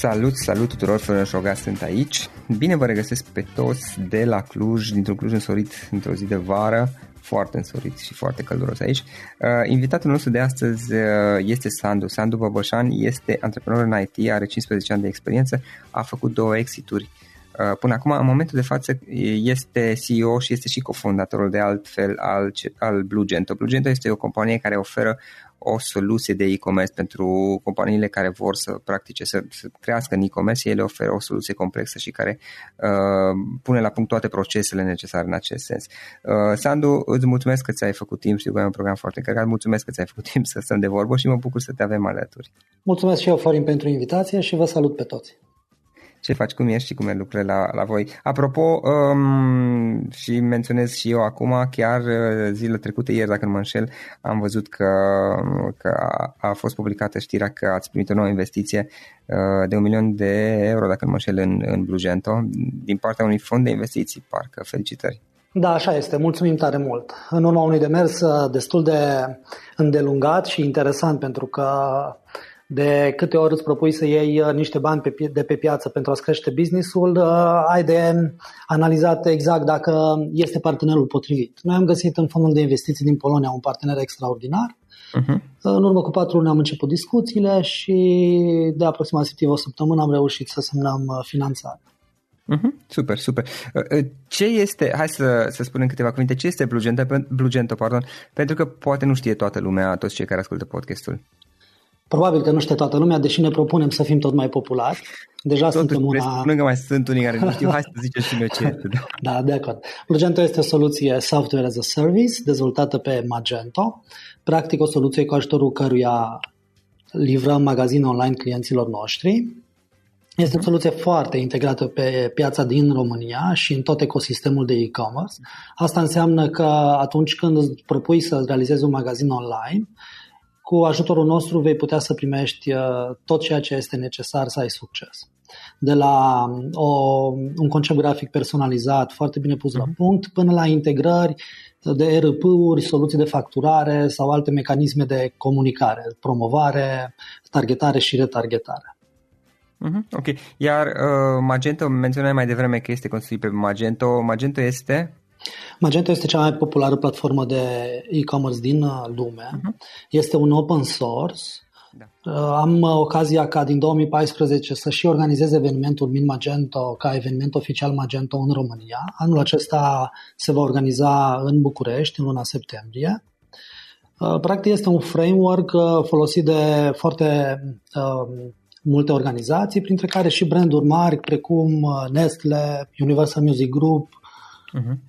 Salut, salut tuturor, Florin Șoga sunt aici. Bine vă regăsesc pe toți de la Cluj, dintr-un Cluj însorit într-o zi de vară, foarte însorit și foarte călduros aici. Uh, invitatul nostru de astăzi uh, este Sandu. Sandu Băbășan este antreprenor în IT, are 15 ani de experiență, a făcut două exituri uh, până acum. În momentul de față este CEO și este și cofondatorul de altfel al, al Blugento. Blugento este o companie care oferă o soluție de e-commerce pentru companiile care vor să practice, să, să crească în e-commerce, ele oferă o soluție complexă și care uh, pune la punct toate procesele necesare în acest sens. Uh, Sandu, îți mulțumesc că ți-ai făcut timp, știu că ai un program foarte încărcat, mulțumesc că ți-ai făcut timp să stăm de vorbă și mă bucur să te avem alături. Mulțumesc și eu, Florin, pentru invitație și vă salut pe toți ce faci, cum ești și cum e lucrurile la, la voi. Apropo, um, și menționez și eu acum, chiar uh, zilele trecute, ieri, dacă nu mă înșel, am văzut că, că a, a fost publicată știrea că ați primit o nouă investiție uh, de un milion de euro, dacă nu mă înșel, în, în Blugento, din partea unui fond de investiții, parcă. Felicitări! Da, așa este. Mulțumim tare mult. În urma unui demers uh, destul de îndelungat și interesant pentru că de câte ori îți propui să iei uh, niște bani pe, de pe piață pentru a-ți crește businessul, uh, ai de analizat exact dacă este partenerul potrivit. Noi am găsit în fondul de investiții din Polonia un partener extraordinar. Uh-huh. În urmă cu patru luni am început discuțiile și de aproximativ o săptămână am reușit să semnăm uh, finanțare. Uh-huh, super, super. Uh, uh, ce este, hai să, să spunem câteva cuvinte, ce este Blugento, Blugento pardon, pentru că poate nu știe toată lumea, toți cei care ascultă podcastul. Probabil că nu știe toată lumea, deși ne propunem să fim tot mai populari. Deja Totuși, suntem una... Lângă mai sunt unii care nu știu, hai să zicem și noi ce este. Da, da de acord. Blugento este o soluție software as a service dezvoltată pe Magento. Practic o soluție cu ajutorul căruia livrăm magazine online clienților noștri este o soluție foarte integrată pe piața din România și în tot ecosistemul de e-commerce. Asta înseamnă că atunci când îți propui să realizezi un magazin online, cu ajutorul nostru vei putea să primești uh, tot ceea ce este necesar să ai succes. De la um, o, un concept grafic personalizat, foarte bine pus la mhm. punct, până la integrări de ERP-uri, soluții de facturare sau alte mecanisme de comunicare, promovare, targetare și retargetare. Mm-hmm, ok. Iar uh, Magento, menționai mai devreme că este construit pe Magento. Magento este? Magento este cea mai populară platformă de e-commerce din uh, lume. Uh-huh. Este un open source. Da. Uh, am uh, ocazia ca din 2014 să și organizez evenimentul Min Magento ca eveniment oficial Magento în România. Anul acesta se va organiza în București în luna septembrie. Practic este un framework folosit de foarte multe organizații, printre care și branduri mari precum uh, Nestle, Universal Music Group. Uh-huh.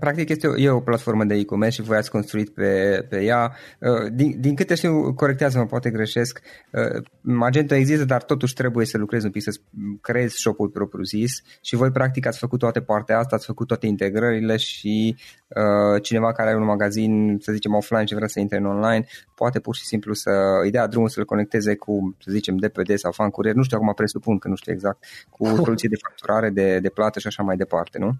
Practic este o, e o platformă de e-commerce și voi ați construit pe, pe ea. Uh, din, din câte știu, corectează-mă, poate greșesc, uh, Magento există, dar totuși trebuie să lucrezi un pic, să creezi shop-ul propriu-zis și voi practic ați făcut toate partea asta, ați făcut toate integrările și uh, cineva care are un magazin, să zicem offline și vrea să intre în online, poate pur și simplu să îi dea drumul să-l conecteze cu, să zicem, DPD sau fan curier, nu știu acum presupun că nu știu exact, cu soluții de facturare, de, de plată și așa mai departe, nu?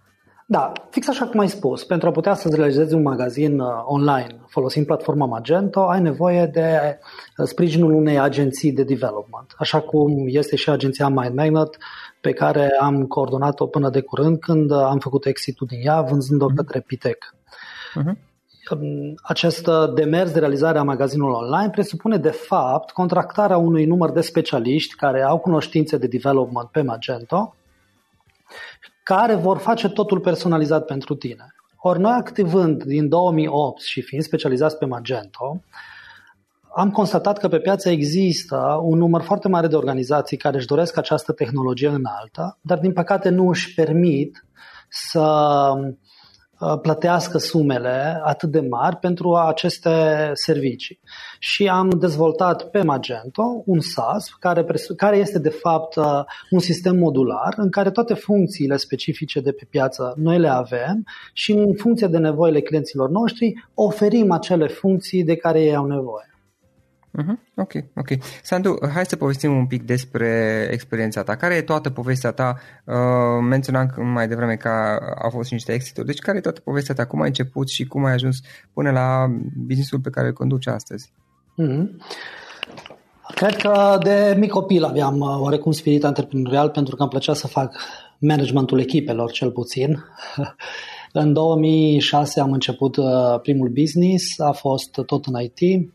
Da, fix așa cum ai spus, pentru a putea să realizezi un magazin uh, online folosind platforma Magento, ai nevoie de uh, sprijinul unei agenții de development, așa cum este și agenția Mind Magnet, pe care am coordonat-o până de curând când uh, am făcut exit-ul din ea, vânzând-o uh-huh. către Pitec. Uh-huh. Acest demers de realizare a magazinului online presupune de fapt contractarea unui număr de specialiști care au cunoștințe de development pe Magento care vor face totul personalizat pentru tine. Ori noi activând din 2008 și fiind specializați pe Magento, am constatat că pe piață există un număr foarte mare de organizații care își doresc această tehnologie înaltă, dar din păcate nu își permit să Uh, plătească sumele atât de mari pentru aceste servicii. Și am dezvoltat pe Magento un SaaS care, care este de fapt uh, un sistem modular în care toate funcțiile specifice de pe piață noi le avem și în funcție de nevoile clienților noștri oferim acele funcții de care ei au nevoie. Uh-huh. Ok, ok. Sandu, hai să povestim un pic despre experiența ta. Care e toată povestea ta? Uh, menționam mai devreme că au fost niște exituri. Deci care e toată povestea ta? Cum ai început și cum ai ajuns până la businessul pe care îl conduci astăzi? Uh-huh. Cred că de mic copil aveam uh, oarecum spirit antreprenorial pentru că îmi plăcea să fac managementul echipelor, cel puțin. În 2006 am început uh, primul business, a fost tot în IT,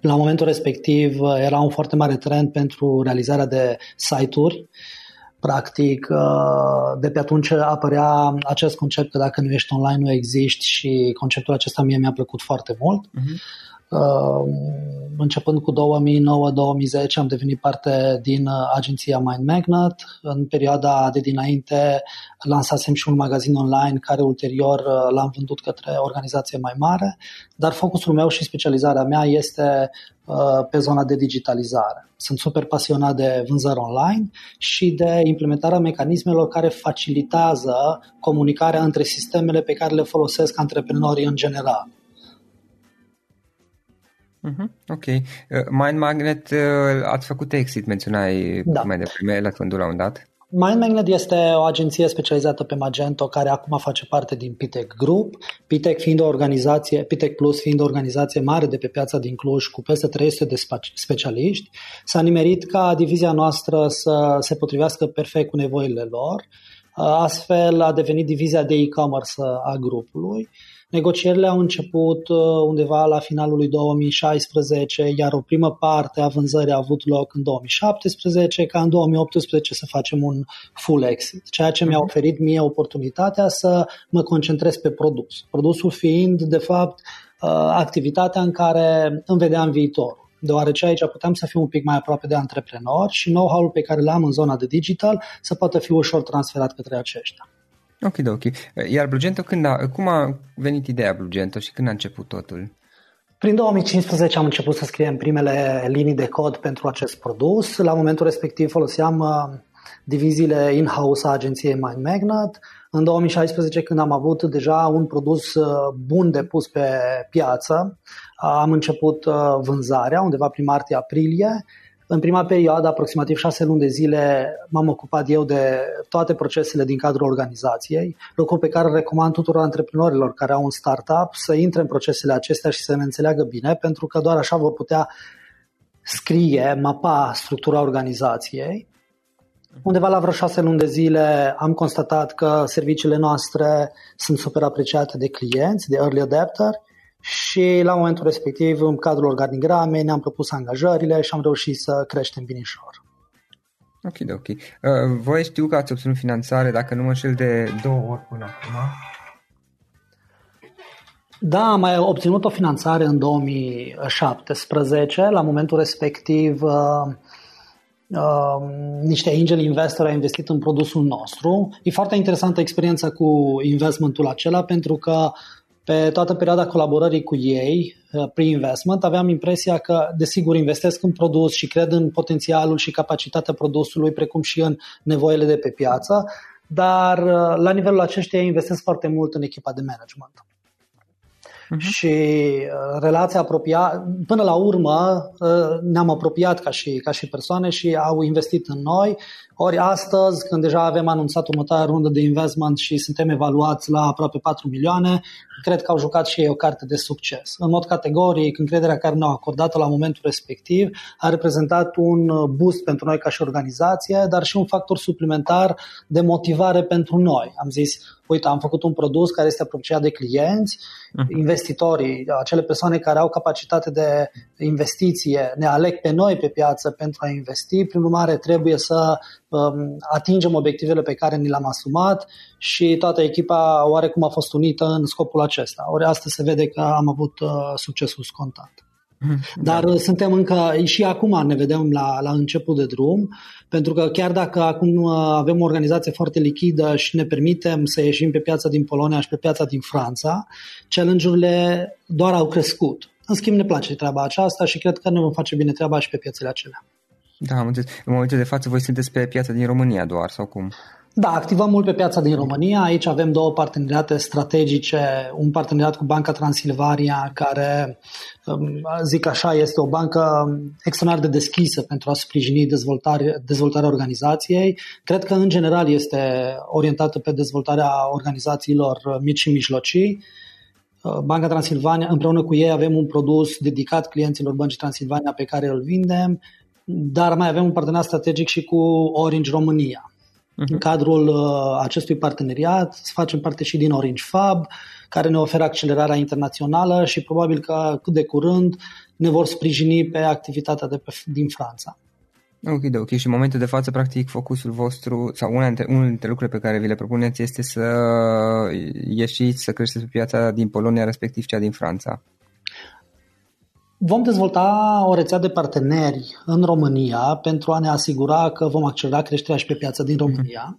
la momentul respectiv era un foarte mare trend pentru realizarea de site-uri. Practic, uh, de pe atunci apărea acest concept că dacă nu ești online nu existi și conceptul acesta mie mi-a plăcut foarte mult. Uh-huh. Uh, începând cu 2009-2010 am devenit parte din uh, agenția Mind Magnet. În perioada de dinainte lansasem și un magazin online care ulterior uh, l-am vândut către o organizație mai mare, dar focusul meu și specializarea mea este pe zona de digitalizare. Sunt super pasionat de vânzări online și de implementarea mecanismelor care facilitează comunicarea între sistemele pe care le folosesc antreprenorii în general. Uh-huh. Ok. Uh, Mind Magnet, uh, ați făcut exit, menționai da. mai devreme, la fondul la un dat. Mind Magnet este o agenție specializată pe Magento care acum face parte din Pitec Group. Pitec fiind o organizație, Pitec Plus fiind o organizație mare de pe piața din Cluj cu peste 300 de specialiști, s-a nimerit ca divizia noastră să se potrivească perfect cu nevoile lor. Uh, astfel a devenit divizia de e-commerce a grupului Negocierile au început uh, undeva la finalul lui 2016, iar o primă parte a vânzării a avut loc în 2017, ca în 2018 să facem un full exit, ceea ce mi-a mhm. oferit mie oportunitatea să mă concentrez pe produs. Produsul fiind, de fapt, uh, activitatea în care îmi vedeam viitor deoarece aici puteam să fiu un pic mai aproape de antreprenori și know-how-ul pe care l-am în zona de digital să poată fi ușor transferat către aceștia. Ok, ok. Iar Blugento, când a, cum a venit ideea Blugento și când a început totul? Prin 2015 am început să scriem primele linii de cod pentru acest produs. La momentul respectiv foloseam uh, diviziile in-house a agenției Mind Magnet. În 2016, când am avut deja un produs uh, bun de pus pe piață, am început uh, vânzarea undeva prin martie-aprilie în prima perioadă, aproximativ șase luni de zile, m-am ocupat eu de toate procesele din cadrul organizației, lucru pe care recomand tuturor antreprenorilor care au un startup să intre în procesele acestea și să ne înțeleagă bine, pentru că doar așa vor putea scrie, mapa structura organizației. Undeva la vreo șase luni de zile am constatat că serviciile noastre sunt super apreciate de clienți, de early adapter și la momentul respectiv, în cadrul organigramei, ne-am propus angajările și am reușit să creștem binișor. Ok, ok. Uh, voi știu că ați obținut finanțare, dacă nu mă înșel, de două ori până acum. Da, am mai obținut o finanțare în 2017. La momentul respectiv, uh, uh, niște angel investor au investit în produsul nostru. E foarte interesantă experiența cu investmentul acela pentru că pe toată perioada colaborării cu ei, uh, pre-investment, aveam impresia că, desigur, investesc în produs și cred în potențialul și capacitatea produsului, precum și în nevoile de pe piață, dar uh, la nivelul acestuia investesc foarte mult în echipa de management. Uh-huh. Și uh, relația apropiată, până la urmă ne-am apropiat ca și, ca și persoane și au investit în noi ori astăzi, când deja avem anunțat următoarea rundă de investment și suntem evaluați la aproape 4 milioane, cred că au jucat și ei o carte de succes. În mod categoric, încrederea care ne-au acordat-o la momentul respectiv a reprezentat un boost pentru noi ca și organizație, dar și un factor suplimentar de motivare pentru noi. Am zis, uite, am făcut un produs care este apropiat de clienți, mhm. investitorii, acele persoane care au capacitate de investiție, ne aleg pe noi pe piață pentru a investi, prin urmare trebuie să um, atingem obiectivele pe care ni le-am asumat și toată echipa oarecum a fost unită în scopul acesta. Ori astăzi se vede că am avut uh, succesul scontat. Mhm. Dar da. suntem încă, și acum ne vedem la, la început de drum, pentru că chiar dacă acum uh, avem o organizație foarte lichidă și ne permitem să ieșim pe piața din Polonia și pe piața din Franța, challenge-urile doar au crescut. În schimb, ne place treaba aceasta și cred că ne vom face bine treaba și pe piețele acelea. Da, am înțeles. În momentul de față voi sunteți pe piața din România doar sau cum? Da, activăm mult pe piața din România. Aici avem două parteneriate strategice. Un parteneriat cu Banca Transilvania, care, um, zic așa, este o bancă extraordinar de deschisă pentru a sprijini dezvoltare, dezvoltarea organizației. Cred că, în general, este orientată pe dezvoltarea organizațiilor mici și mijlocii. Uh, Banca Transilvania, împreună cu ei avem un produs dedicat clienților Băncii Transilvania pe care îl vindem dar mai avem un parteneriat strategic și cu Orange România. Uh-huh. În cadrul uh, acestui parteneriat facem parte și din Orange Fab, care ne oferă accelerarea internațională și probabil că cât de curând ne vor sprijini pe activitatea de pe, din Franța. Ok, de ok. Și în momentul de față, practic, focusul vostru sau una dintre, unul dintre lucrurile pe care vi le propuneți este să ieșiți, să creșteți pe piața din Polonia, respectiv cea din Franța. Vom dezvolta o rețea de parteneri în România pentru a ne asigura că vom accelera creșterea și pe piața din România.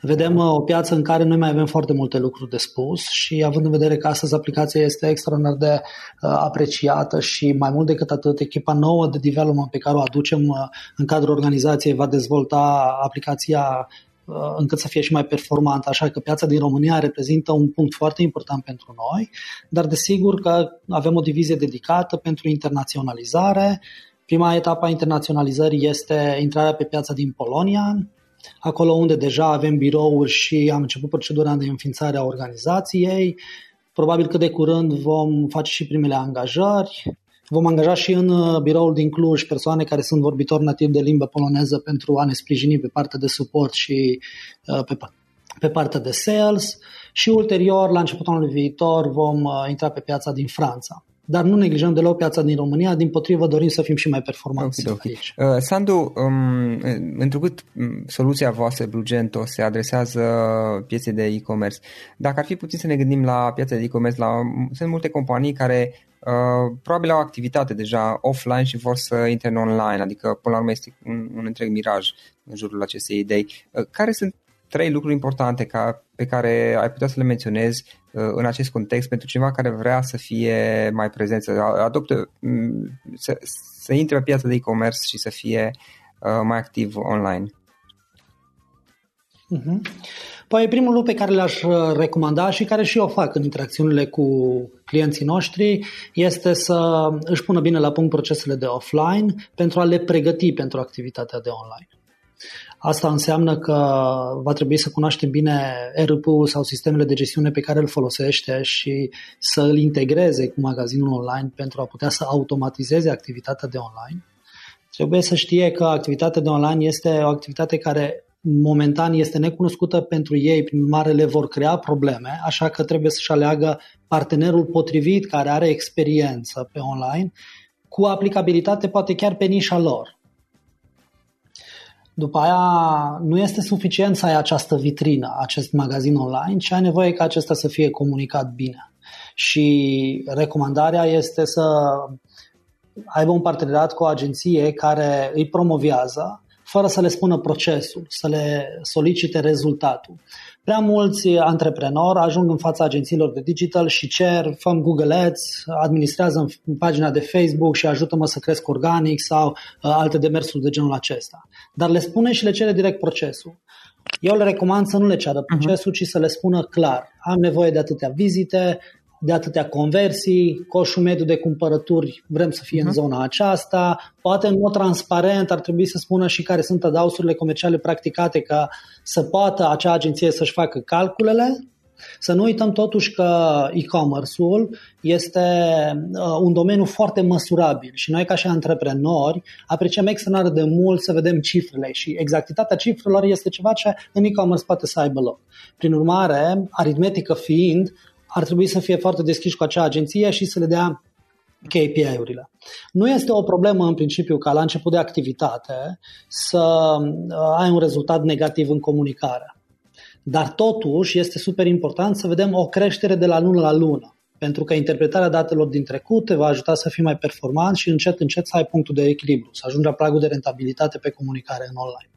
Vedem uh, o piață în care noi mai avem foarte multe lucruri de spus și având în vedere că astăzi aplicația este extraordinar de uh, apreciată și mai mult decât atât echipa nouă de development pe care o aducem uh, în cadrul organizației va dezvolta aplicația Uh, încât să fie și mai performant. Așa că piața din România reprezintă un punct foarte important pentru noi, dar desigur că avem o divizie dedicată pentru internaționalizare. Prima etapă a internaționalizării este intrarea pe piața din Polonia, acolo unde deja avem birouri și am început procedura de înființare a organizației. Probabil că de curând vom face și primele angajări. Vom angaja și în uh, biroul din Cluj persoane care sunt vorbitori nativ de limbă poloneză pentru a ne sprijini pe partea de suport și uh, pe, pe partea de sales. Și ulterior, la începutul anului viitor, vom uh, intra pe piața din Franța. Dar nu neglijăm deloc piața din România, din potrivă dorim să fim și mai performanți okay, aici. Uh, Sandu, um, întrucât um, soluția voastră Blugento se adresează pieței de e-commerce, dacă ar fi puțin să ne gândim la piața de e-commerce, la, sunt multe companii care uh, probabil au activitate deja offline și vor să intre în online, adică până la urmă este un, un întreg miraj în jurul acestei idei. Uh, care sunt trei lucruri importante ca, pe care ai putea să le menționezi uh, în acest context pentru cineva care vrea să fie mai prezent, să adopte, mm, să, să intre pe piața de e-commerce și să fie uh, mai activ online? Uh-huh. Păi primul lucru pe care l-aș uh, recomanda și care și eu fac în interacțiunile cu clienții noștri este să își pună bine la punct procesele de offline pentru a le pregăti pentru activitatea de online. Asta înseamnă că va trebui să cunoaște bine ERP-ul sau sistemele de gestiune pe care îl folosește și să îl integreze cu magazinul online pentru a putea să automatizeze activitatea de online. Trebuie să știe că activitatea de online este o activitate care momentan este necunoscută pentru ei, prin urmare le vor crea probleme, așa că trebuie să-și aleagă partenerul potrivit care are experiență pe online cu aplicabilitate poate chiar pe nișa lor. După aia nu este suficient să ai această vitrină, acest magazin online, ci ai nevoie ca acesta să fie comunicat bine. Și recomandarea este să aibă un parteneriat cu o agenție care îi promovează fără să le spună procesul, să le solicite rezultatul. Prea mulți antreprenori ajung în fața agențiilor de digital și cer, fă Google Ads, administrează în pagina de Facebook și ajută-mă să cresc organic sau uh, alte demersuri de genul acesta. Dar le spune și le cere direct procesul. Eu le recomand să nu le ceară mhm. procesul, uh-huh. ci să le spună clar. Am nevoie de atâtea vizite, de atâtea conversii, coșul mediu de cumpărături vrem să fie uh-huh. în mhm. zona aceasta, poate în mod transparent ar trebui să spună și care sunt adausurile comerciale practicate ca să poată acea agenție să-și facă calculele. Să nu uităm totuși că e-commerce-ul este uh, un domeniu foarte măsurabil și noi ca și antreprenori apreciem extraordinar de mult să vedem cifrele și exactitatea cifrelor este ceva ce în e-commerce poate să aibă loc. Prin urmare, aritmetică fiind, ar trebui să fie foarte deschiși cu acea agenție și să le dea KPI-urile. Nu este o problemă în principiu ca la început de activitate să uh, ai un rezultat negativ în comunicare. Dar totuși este super important să vedem o creștere de la lună la lună. Pentru că interpretarea datelor din trecut te va ajuta să fii mai performant și încet, încet să ai punctul de echilibru, să ajungi la pragul de rentabilitate pe comunicare în online.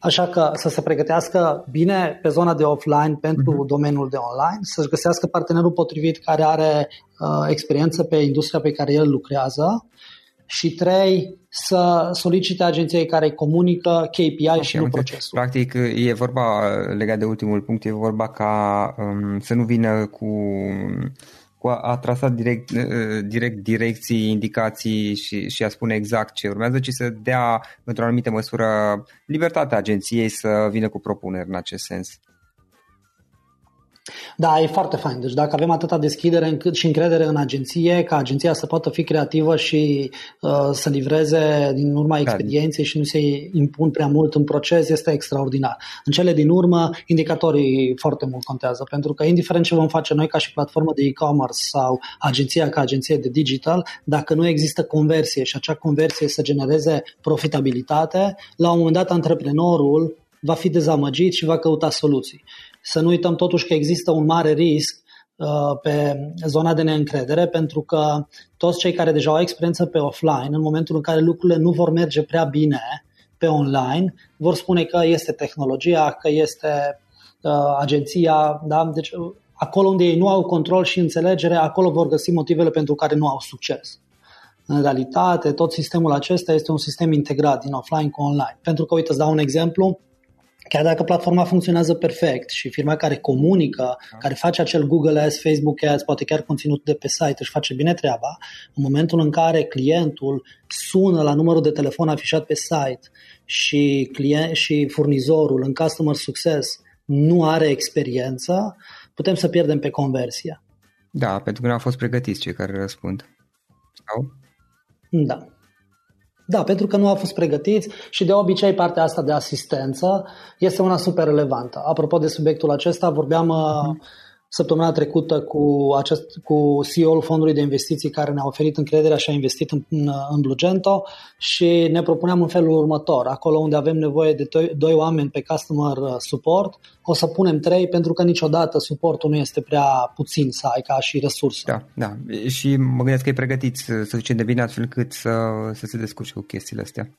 Așa că să se pregătească bine pe zona de offline pentru uh-huh. domeniul de online, să-și găsească partenerul potrivit care are uh, experiență pe industria pe care el lucrează și trei, să solicite agenției care îi comunică KPI okay, și nu okay. procesul. Practic, e vorba, legat de ultimul punct, e vorba ca um, să nu vină cu cu a, a trasa direct, uh, direct direcții, indicații și, și a spune exact ce urmează, ci să dea într-o anumită măsură libertatea agenției să vină cu propuneri în acest sens. Da, e foarte fain. Deci dacă avem atâta deschidere încât și încredere în agenție, ca agenția să poată fi creativă și uh, să livreze din urma da. experienței și nu se impun prea mult în proces, este extraordinar. În cele din urmă, indicatorii foarte mult contează, pentru că indiferent ce vom face noi ca și platformă de e-commerce sau agenția ca agenție de digital, dacă nu există conversie și acea conversie să genereze profitabilitate, la un moment dat antreprenorul va fi dezamăgit și va căuta soluții. Să nu uităm totuși că există un mare risc uh, pe zona de neîncredere, pentru că toți cei care deja au experiență pe offline, în momentul în care lucrurile nu vor merge prea bine pe online, vor spune că este tehnologia, că este uh, agenția, da? deci uh, acolo unde ei nu au control și înțelegere, acolo vor găsi motivele pentru care nu au succes. În realitate, tot sistemul acesta este un sistem integrat din offline cu online. Pentru că, uite, îți dau un exemplu, Chiar dacă platforma funcționează perfect și firma care comunică, care face acel Google Ads, Facebook Ads, poate chiar conținut de pe site, își face bine treaba, în momentul în care clientul sună la numărul de telefon afișat pe site și, client, și furnizorul în Customer Success nu are experiență, putem să pierdem pe conversie. Da, pentru că nu au fost pregătiți cei care răspund. Sau? Da. Da, pentru că nu au fost pregătiți și de obicei partea asta de asistență este una super relevantă. Apropo de subiectul acesta, vorbeam uh-huh săptămâna trecută cu, acest, cu CEO-ul fondului de investiții care ne-a oferit încrederea și a investit în, în, în Blugento și ne propuneam în felul următor. Acolo unde avem nevoie de doi, doi oameni pe customer support, o să punem trei pentru că niciodată suportul nu este prea puțin să ai ca și resursă. Da, da. Și mă gândesc că e pregătit să, să duce de bine astfel cât să, să se descurce cu chestiile astea.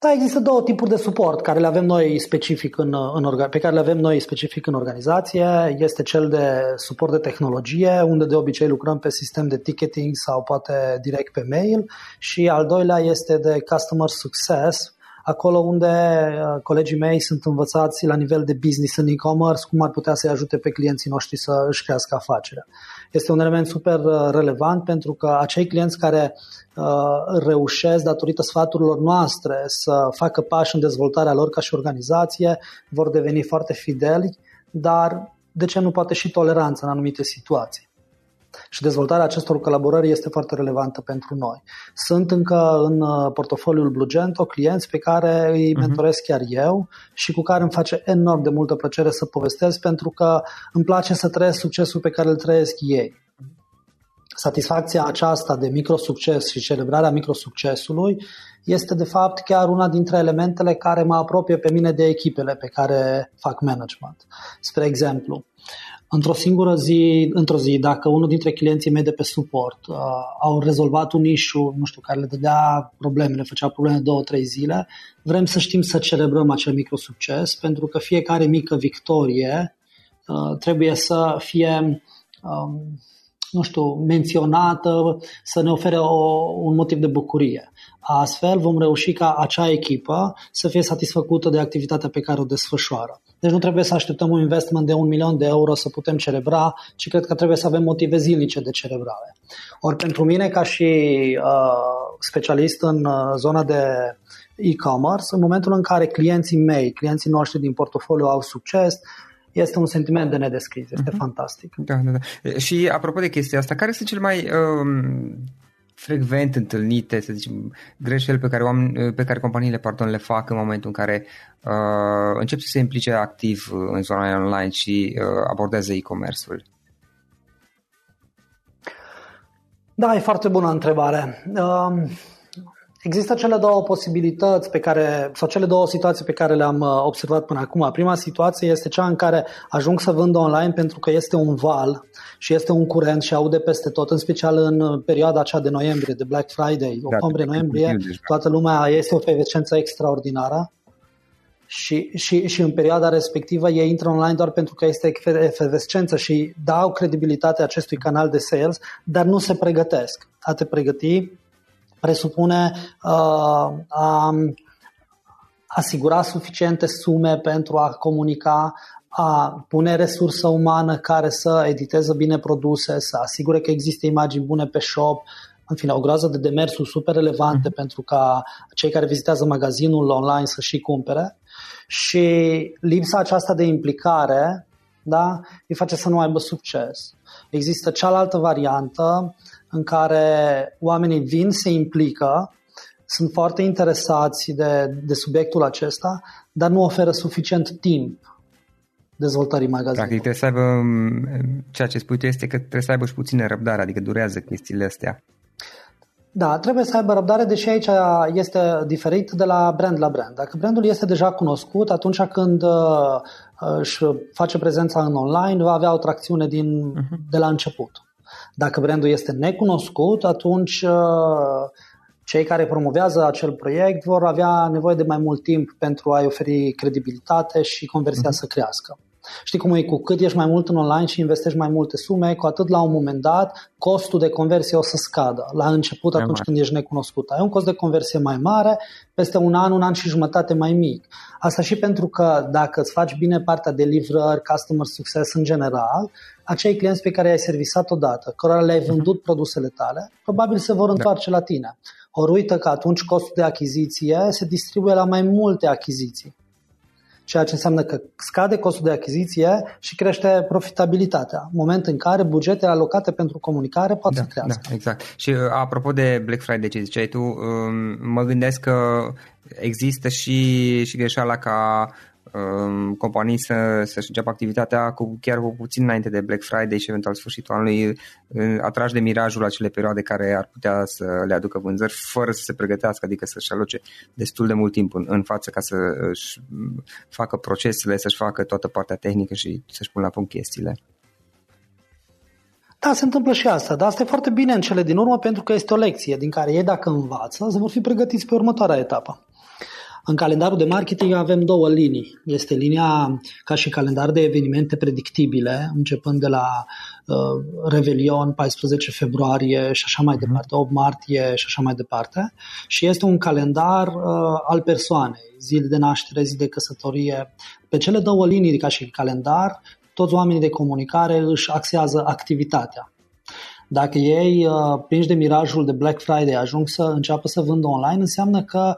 Da, există două tipuri de suport care le avem noi specific în, în, pe care le avem noi specific în organizație. Este cel de suport de tehnologie, unde de obicei lucrăm pe sistem de ticketing sau poate direct pe mail și al doilea este de customer success, acolo unde uh, colegii mei sunt învățați la nivel de business în e-commerce, cum ar putea să-i ajute pe clienții noștri să își crească afacerea. Este un element super uh, relevant pentru că acei clienți care uh, reușesc, datorită sfaturilor noastre, să facă pași în dezvoltarea lor ca și organizație, vor deveni foarte fideli, dar de ce nu poate și toleranță în anumite situații? Și dezvoltarea acestor colaborări este foarte relevantă pentru noi. Sunt încă în uh, portofoliul Blugento clienți pe care îi mhm. mentoresc chiar eu și cu care îmi face enorm de multă plăcere să povestesc pentru că îmi place să trăiesc succesul pe care îl trăiesc ei. Satisfacția aceasta de microsucces și celebrarea microsuccesului este de fapt chiar una dintre elementele care mă apropie pe mine de echipele pe care fac management. Spre exemplu, într-o singură zi, într-o zi, dacă unul dintre clienții mei de pe suport uh, au rezolvat un issue, nu știu, care le dădea probleme, le făcea probleme două, trei zile, vrem să știm să celebrăm acel micro succes, pentru că fiecare mică victorie uh, trebuie să fie um, nu știu, menționată, să ne ofere o, un motiv de bucurie. Astfel vom reuși ca acea echipă să fie satisfăcută de activitatea pe care o desfășoară. Deci nu trebuie să așteptăm un investment de un milion de euro să putem celebra, ci cred că trebuie să avem motive zilnice de celebrare. Ori pentru mine, ca și uh, specialist în uh, zona de e-commerce, în momentul în care clienții mei, clienții noștri din portofoliu au succes, este un sentiment de nedescris, este uh-huh. fantastic. Da, da, da. Și apropo de chestia asta, care sunt cele mai um, frecvent întâlnite, să zicem, greșeli pe care, oameni, pe care companiile pardon, le fac în momentul în care uh, încep să se implice activ în zona online și uh, abordează e-commerce-ul? Da, e foarte bună întrebare. Uh, Există cele două posibilități pe care, sau cele două situații pe care le-am uh, observat până acum. Prima situație este cea în care ajung să vând online pentru că este un val și este un curent și aude peste tot, în special în uh, perioada aceea de noiembrie, de Black Friday, da, octombrie-noiembrie, toată lumea este o efervescență extraordinară și, și, și în perioada respectivă ei intră online doar pentru că este efervescență și dau credibilitate acestui canal de sales, dar nu se pregătesc. A te pregăti presupune uh, a asigura suficiente sume pentru a comunica, a pune resursă umană care să editeze bine produse, să asigure că există imagini bune pe shop, în fine, o groază de demersuri super relevante mm-hmm. pentru ca cei care vizitează magazinul online să și cumpere și lipsa aceasta de implicare da, îi face să nu aibă succes. Există cealaltă variantă în care oamenii vin, se implică, sunt foarte interesați de, de subiectul acesta, dar nu oferă suficient timp dezvoltării magazinului. Practic trebuie să aibă, ceea ce spui tu este că trebuie să aibă și puțină răbdare, adică durează chestiile astea. Da, trebuie să aibă răbdare, deși aici este diferit de la brand la brand. Dacă brandul este deja cunoscut, atunci când uh, își face prezența în online, va avea o tracțiune din, uh-huh. de la început. Dacă brandul este necunoscut, atunci uh, cei care promovează acel proiect vor avea nevoie de mai mult timp pentru a-i oferi credibilitate și conversia uh-huh. să crească. Știi cum e, cu cât ești mai mult în online și investești mai multe sume, cu atât la un moment dat costul de conversie o să scadă. La început, atunci mai când ești necunoscut, ai un cost de conversie mai mare, peste un an, un an și jumătate mai mic. Asta și pentru că dacă îți faci bine partea de livrări, customer success în general, acei clienți pe care i-ai servisat odată, cărora le-ai mhm. vândut produsele tale, probabil se vor da. întoarce da. la tine. Ori uită că atunci costul de achiziție se distribuie la mai multe achiziții. Ceea ce înseamnă că scade costul de achiziție și crește profitabilitatea, moment în care bugetele alocate pentru comunicare pot da, să crească. Da, exact. Și uh, apropo de Black Friday, ce ziceai tu, um, mă gândesc că există și, și greșeala ca Um, companii să, să-și înceapă activitatea cu, chiar cu puțin înainte de Black Friday și eventual sfârșitul anului, atrași de mirajul acele perioade care ar putea să le aducă vânzări fără să se pregătească, adică să-și aloce destul de mult timp în, în față ca să-și facă procesele, să-și facă toată partea tehnică și să-și pună la punct chestiile. Da, se întâmplă și asta, dar asta e foarte bine în cele din urmă pentru că este o lecție din care ei dacă învață, să vor fi pregătiți pe următoarea etapă. În calendarul de marketing avem două linii. Este linia ca și calendar de evenimente predictibile, începând de la uh, Revelion, 14 februarie și așa mai mhm. departe, 8 martie și așa mai departe. Și este un calendar uh, al persoanei, zile de naștere, zi de căsătorie. Pe cele două linii ca și calendar, toți oamenii de comunicare își axează activitatea. Dacă ei, uh, prinși de mirajul de Black Friday, ajung să înceapă să vândă online, înseamnă că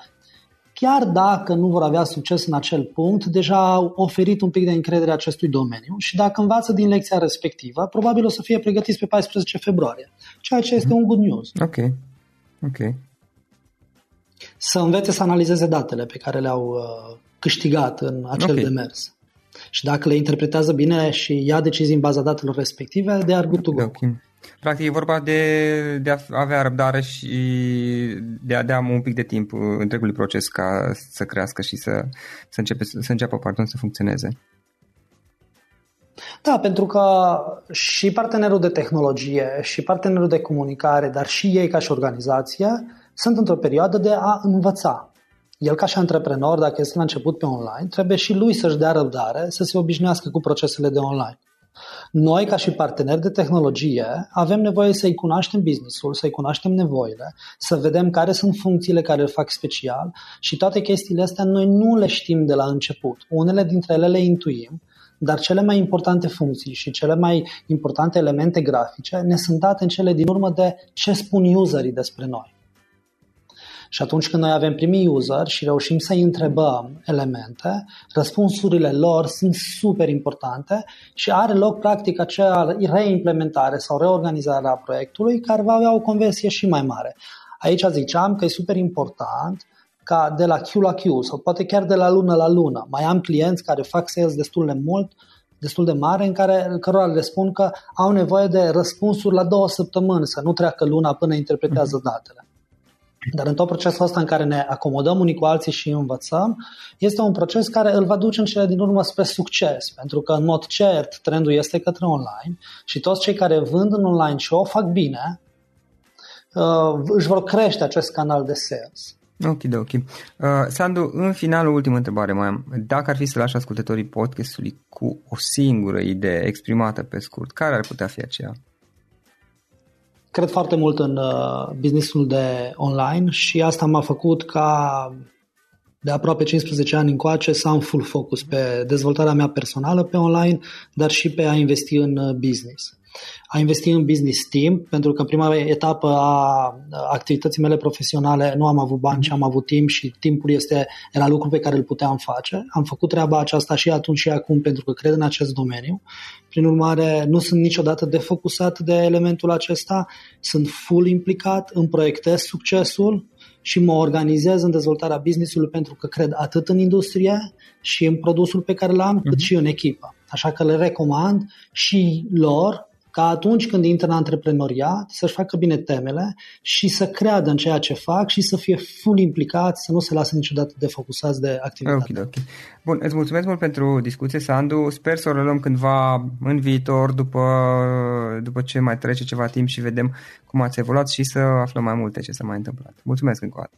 chiar dacă nu vor avea succes în acel punct, deja au oferit un pic de încredere acestui domeniu și dacă învață din lecția respectivă, probabil o să fie pregătiți pe 14 februarie, ceea ce este un good news. Ok, ok. Să învețe să analizeze datele pe care le-au uh, câștigat în acel okay. demers. Și dacă le interpretează bine și ia decizii în baza datelor respective, de are good to go. Okay. Practic e vorba de, de a avea răbdare și de a da un pic de timp întregului proces ca să crească și să, să, începe, să înceapă pardon, să funcționeze. Da, pentru că și partenerul de tehnologie, și partenerul de comunicare, dar și ei ca și organizație, sunt într-o perioadă de a învăța. El ca și antreprenor, dacă este la început pe online, trebuie și lui să-și dea răbdare, să se obișnuiască cu procesele de online. Noi, ca și parteneri de tehnologie, avem nevoie să-i cunoaștem businessul, să-i cunoaștem nevoile, să vedem care sunt funcțiile care îl fac special și toate chestiile astea noi nu le știm de la început. Unele dintre ele le intuim, dar cele mai importante funcții și cele mai importante elemente grafice ne sunt date în cele din urmă de ce spun userii despre noi. Și atunci când noi avem primii user și reușim să-i întrebăm elemente, răspunsurile lor sunt super importante și are loc practic acea reimplementare sau reorganizare a proiectului care va avea o conversie și mai mare. Aici ziceam că e super important ca de la Q la Q sau poate chiar de la lună la lună. Mai am clienți care fac sales destul de mult, destul de mare, în care cărora le spun că au nevoie de răspunsuri la două săptămâni, să nu treacă luna până interpretează mhm. datele. Dar în tot procesul ăsta în care ne acomodăm unii cu alții și învățăm, este un proces care îl va duce în cele din urmă spre succes, pentru că în mod cert trendul este către online și toți cei care vând în online și o fac bine, uh, își vor crește acest canal de sales. Ok, ok. Uh, Sandu, în final, o ultimă întrebare mai am. Dacă ar fi să lași ascultătorii podcastului cu o singură idee exprimată pe scurt, care ar putea fi aceea? Cred foarte mult în uh, businessul de online și asta m-a făcut ca de aproape 15 ani încoace să am full focus pe dezvoltarea mea personală pe online, dar și pe a investi în uh, business a investi în business team, pentru că în prima etapă a activității mele profesionale nu am avut bani, ci am avut timp și timpul este, era lucru pe care îl puteam face. Am făcut treaba aceasta și atunci și acum pentru că cred în acest domeniu. Prin urmare, nu sunt niciodată defocusat de elementul acesta, sunt full implicat, îmi proiectez succesul și mă organizez în dezvoltarea business-ului pentru că cred atât în industrie și în produsul pe care l-am, cât mhm. și în echipă. Așa că le recomand și lor ca atunci când intră în antreprenoriat să-și facă bine temele și să creadă în ceea ce fac și să fie full implicați, să nu se lasă niciodată defocusați de activitate. Okay, okay. Bun, îți mulțumesc mult pentru discuție, Sandu. Sper să o reluăm cândva în viitor, după, după ce mai trece ceva timp și vedem cum ați evoluat și să aflăm mai multe ce s-a mai întâmplat. Mulțumesc încă o dată.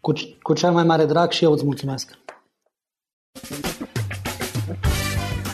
Cu, cu cel mai mare drag și eu îți mulțumesc.